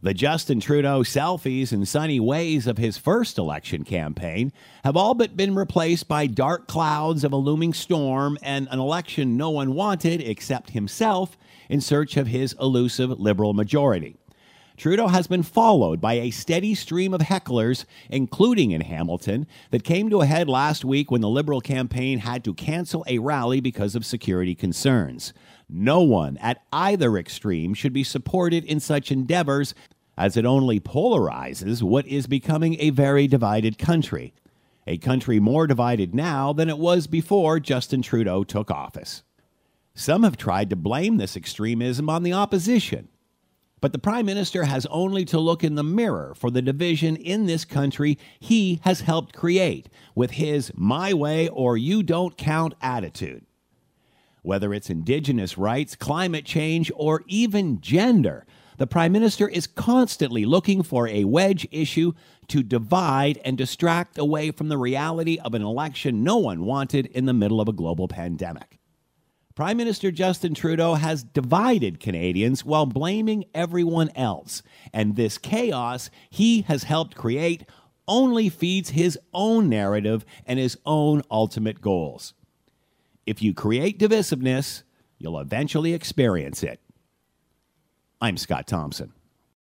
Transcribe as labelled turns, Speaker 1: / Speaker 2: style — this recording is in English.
Speaker 1: The Justin Trudeau selfies and sunny ways of his first election campaign have all but been replaced by dark clouds of a looming storm and an election no one wanted except himself in search of his elusive liberal majority. Trudeau has been followed by a steady stream of hecklers, including in Hamilton, that came to a head last week when the Liberal campaign had to cancel a rally because of security concerns. No one at either extreme should be supported in such endeavors, as it only polarizes what is becoming a very divided country. A country more divided now than it was before Justin Trudeau took office. Some have tried to blame this extremism on the opposition. But the Prime Minister has only to look in the mirror for the division in this country he has helped create with his my way or you don't count attitude. Whether it's Indigenous rights, climate change, or even gender, the Prime Minister is constantly looking for a wedge issue to divide and distract away from the reality of an election no one wanted in the middle of a global pandemic. Prime Minister Justin Trudeau has divided Canadians while blaming everyone else, and this chaos he has helped create only feeds his own narrative and his own ultimate goals. If you create divisiveness, you'll eventually experience it. I'm Scott Thompson.